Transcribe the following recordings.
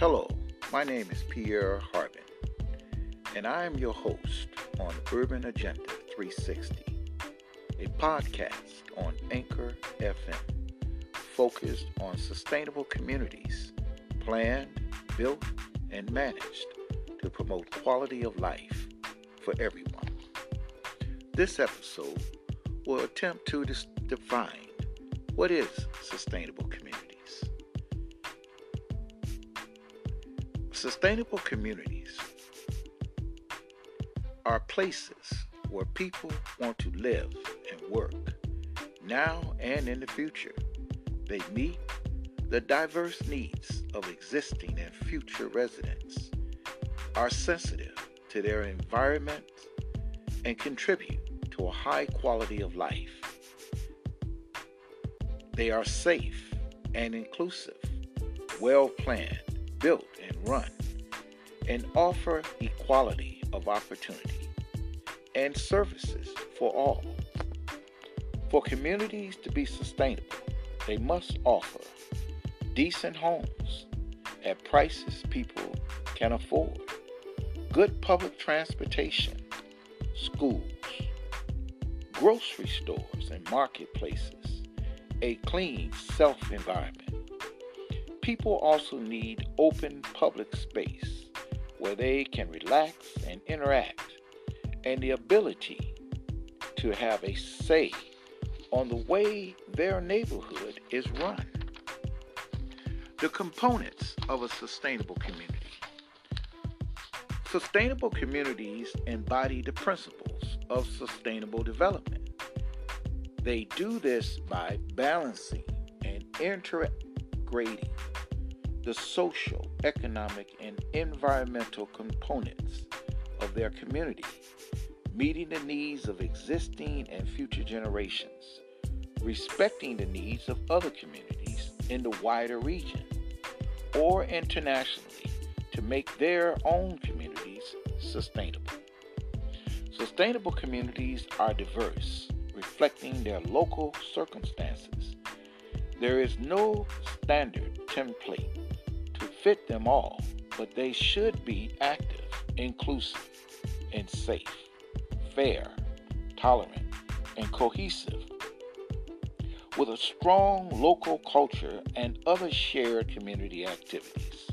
Hello, my name is Pierre Harbin, and I am your host on Urban Agenda 360, a podcast on Anchor FM focused on sustainable communities planned, built, and managed to promote quality of life for everyone. This episode will attempt to dis- define what is sustainable communities. Sustainable communities are places where people want to live and work now and in the future. They meet the diverse needs of existing and future residents, are sensitive to their environment, and contribute to a high quality of life. They are safe and inclusive, well planned, built, run, and offer equality of opportunity and services for all. For communities to be sustainable, they must offer decent homes at prices people can afford, good public transportation, schools, grocery stores and marketplaces, a clean self environment. People also need open public space where they can relax and interact, and the ability to have a say on the way their neighborhood is run. The components of a sustainable community. Sustainable communities embody the principles of sustainable development. They do this by balancing and integrating the social, economic, and environmental components of their community, meeting the needs of existing and future generations, respecting the needs of other communities in the wider region or internationally to make their own communities sustainable. Sustainable communities are diverse, reflecting their local circumstances. There is no standard template fit them all, but they should be active, inclusive, and safe, fair, tolerant, and cohesive, with a strong local culture and other shared community activities.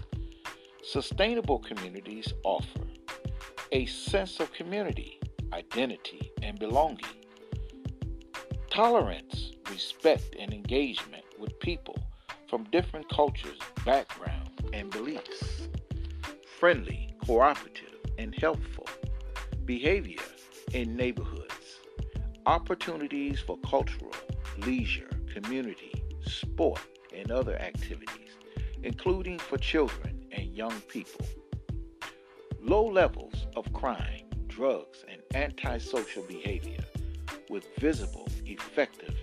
Sustainable communities offer a sense of community, identity, and belonging, tolerance, respect, and engagement with people from different cultures, backgrounds, and beliefs, friendly, cooperative, and helpful behavior in neighborhoods, opportunities for cultural, leisure, community, sport, and other activities, including for children and young people. Low levels of crime, drugs, and antisocial behavior with visible, effective,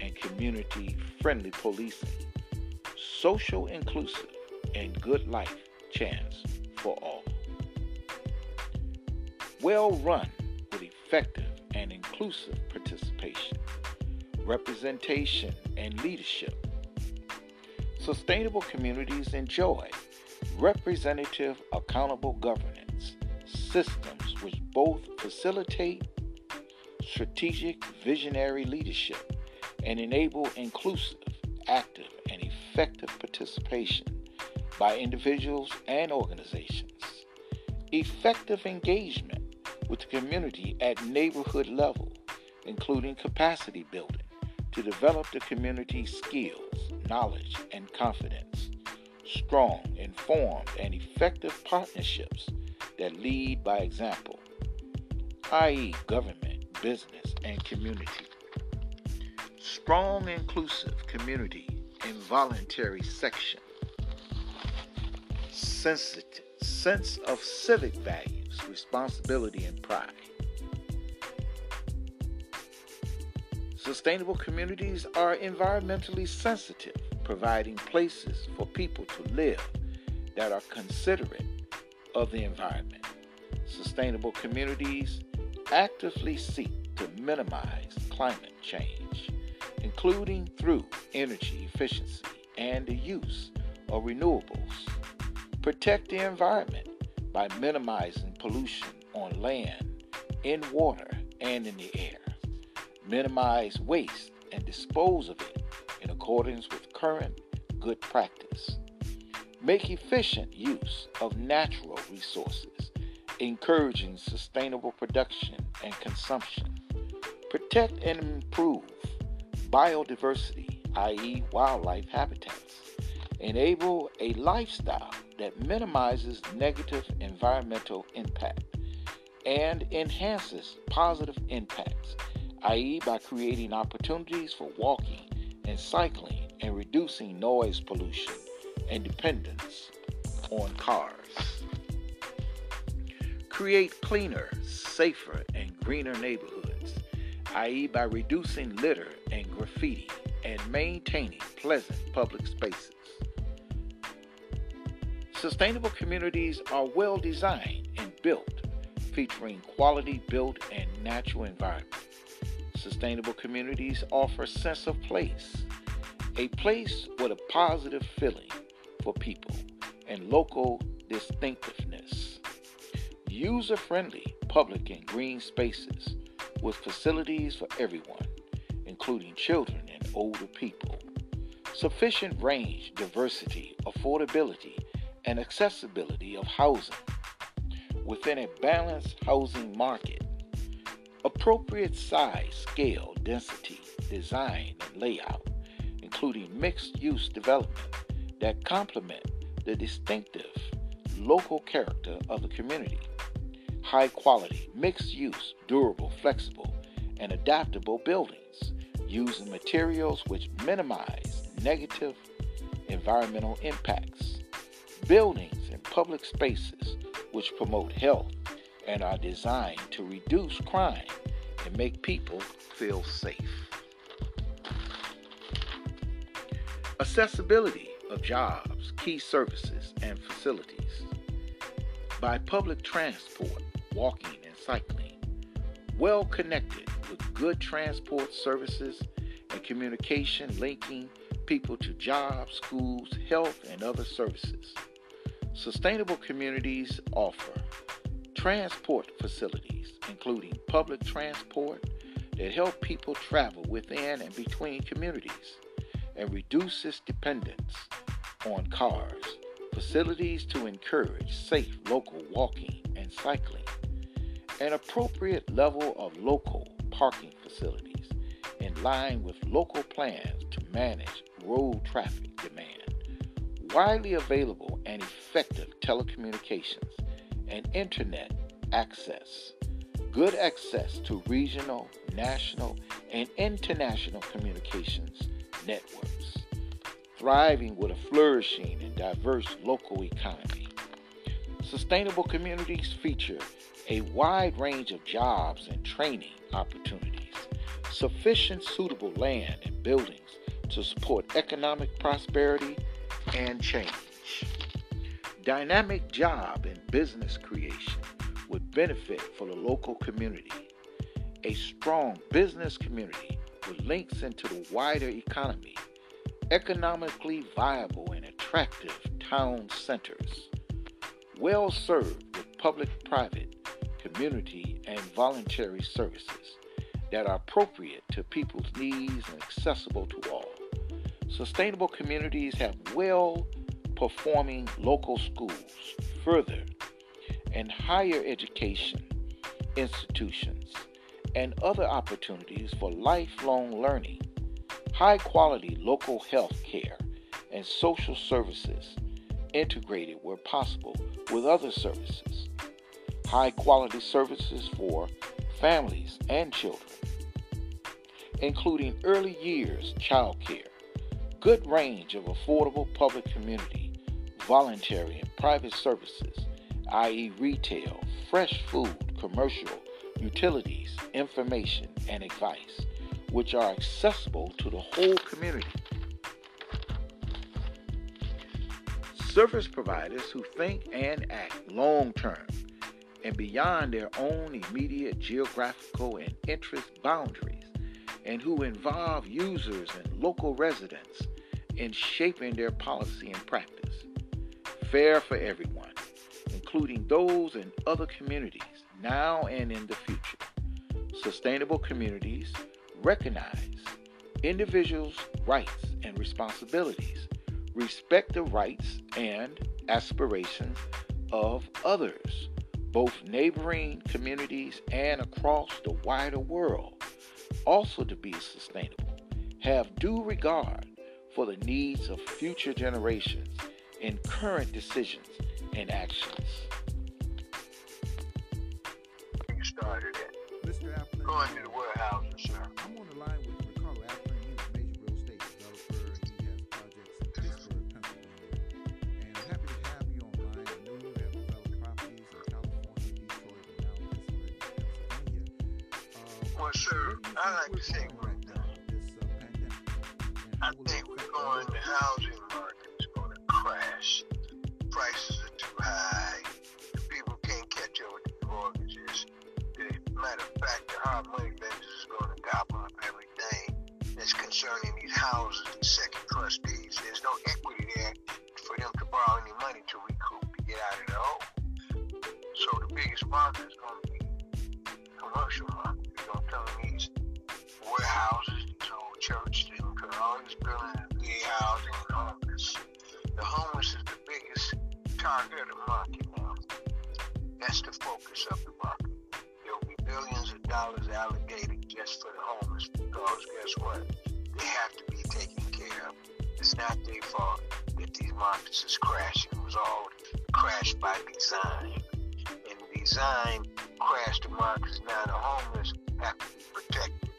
and community friendly policing, social inclusive, and good life chance for all. Well run with effective and inclusive participation, representation, and leadership. Sustainable communities enjoy representative, accountable governance systems which both facilitate strategic, visionary leadership and enable inclusive, active, and effective participation by individuals and organizations. Effective engagement with the community at neighborhood level, including capacity building to develop the community's skills, knowledge, and confidence. Strong, informed, and effective partnerships that lead by example, i.e., government, business, and community. Strong, inclusive community and voluntary section. Sensitive, sense of civic values, responsibility, and pride. Sustainable communities are environmentally sensitive, providing places for people to live that are considerate of the environment. Sustainable communities actively seek to minimize climate change, including through energy efficiency and the use of renewables, Protect the environment by minimizing pollution on land, in water, and in the air. Minimize waste and dispose of it in accordance with current good practice. Make efficient use of natural resources, encouraging sustainable production and consumption. Protect and improve biodiversity, i.e., wildlife habitats. Enable a lifestyle that minimizes negative environmental impact and enhances positive impacts, i.e., by creating opportunities for walking and cycling and reducing noise pollution and dependence on cars. Create cleaner, safer, and greener neighborhoods, i.e., by reducing litter and graffiti and maintaining pleasant public spaces. Sustainable communities are well designed and built, featuring quality built and natural environment. Sustainable communities offer a sense of place, a place with a positive feeling for people and local distinctiveness. User friendly public and green spaces with facilities for everyone, including children and older people. Sufficient range, diversity, affordability, and accessibility of housing within a balanced housing market. Appropriate size, scale, density, design, and layout, including mixed use development that complement the distinctive local character of the community. High quality, mixed use, durable, flexible, and adaptable buildings using materials which minimize negative environmental impacts. Buildings and public spaces which promote health and are designed to reduce crime and make people feel safe. Accessibility of jobs, key services, and facilities. By public transport, walking, and cycling. Well connected with good transport services and communication linking people to jobs, schools, health, and other services. Sustainable communities offer transport facilities, including public transport that help people travel within and between communities and reduces dependence on cars, facilities to encourage safe local walking and cycling, an appropriate level of local parking facilities in line with local plans to manage road traffic demand, widely available and effective telecommunications and internet access, good access to regional, national, and international communications networks, thriving with a flourishing and diverse local economy. Sustainable communities feature a wide range of jobs and training opportunities, sufficient suitable land and buildings to support economic prosperity and change. Dynamic job and business creation would benefit for the local community. A strong business community with links into the wider economy, economically viable and attractive town centers, well served with public, private, community, and voluntary services that are appropriate to people's needs and accessible to all. Sustainable communities have well performing local schools, further, and higher education institutions and other opportunities for lifelong learning, high quality local health care, and social services integrated where possible with other services, high quality services for families and children, including early years child care, good range of affordable public community, voluntary and private services, i.e., retail, fresh food, commercial, utilities, information, and advice, which are accessible to the whole community. Service providers who think and act long term and beyond their own immediate geographical and interest boundaries, and who involve users and local residents in shaping their policy and practice. fair for everyone, including those in other communities now and in the future. Sustainable communities recognize individuals' rights and responsibilities, respect the rights and aspirations of others, both neighboring communities and across the wider world. Also, to be sustainable, have due regard for the needs of future generations in current decisions and actions. You started it. Mr. Applin, Well, sir, I think like to going right now I think we're going, the housing market is going to crash. Prices are too high. People can't catch up with the mortgages. Matter of fact, the hard money lenders is going to gobble up everything that's concerning these houses, these second trustees. There's no equity there for them to borrow any money to recoup to get out of the hole. So the biggest market is going to be commercial market. You're going to tell me these warehouses, churches, and all these buildings, the housing, and homeless. The homeless is the biggest target of the market now. That's the focus of the market. There'll be billions of dollars allocated just for the homeless because guess what? They have to be taken care of. It's not their fault that these markets is crashing. It was all crashed by design. And design crashed the markets. Now the homeless have to be protected.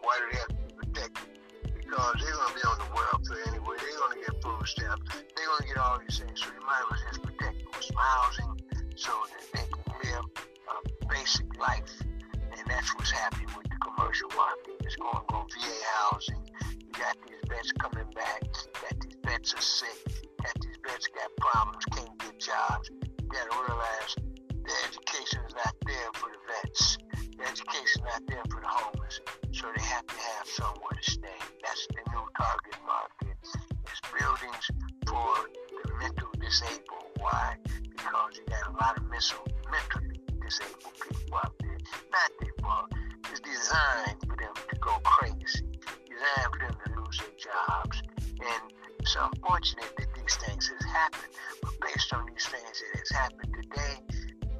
Why do they have to be protected? Because they're going to be on the welfare anyway. They're going to get food stamps. They're going to get all these things. So you might as well just protect them with housing so that they can live a basic life. And that's what's happening with the commercial market. It's going go VA housing. You got these vets coming back. That these vets are sick. That these vets got problems, can't get jobs. You got to realize the education is not there for the vets. Education not there for the homeless. So they have to have somewhere to stay. That's the new target market. It's buildings for the mental disabled. Why? Because you got a lot of mental, mentally disabled people out there. Not their fault. It's designed for them to go crazy. Designed for them to lose their jobs. And it's unfortunate that these things has happened. But based on these things that has happened today,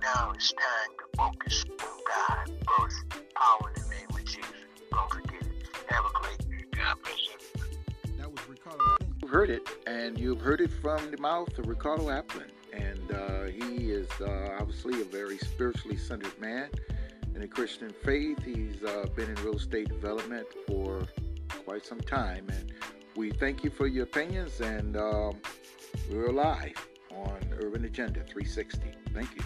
now it's time to focus on God first. Power in the name of Jesus. Don't forget it. Have a great day. God bless you. That was Ricardo Applin. You've heard it, and you've heard it from the mouth of Ricardo Applin. And uh, he is uh, obviously a very spiritually centered man in the Christian faith. He's uh, been in real estate development for quite some time. And we thank you for your opinions, and um, we're live on Urban Agenda 360. Thank you.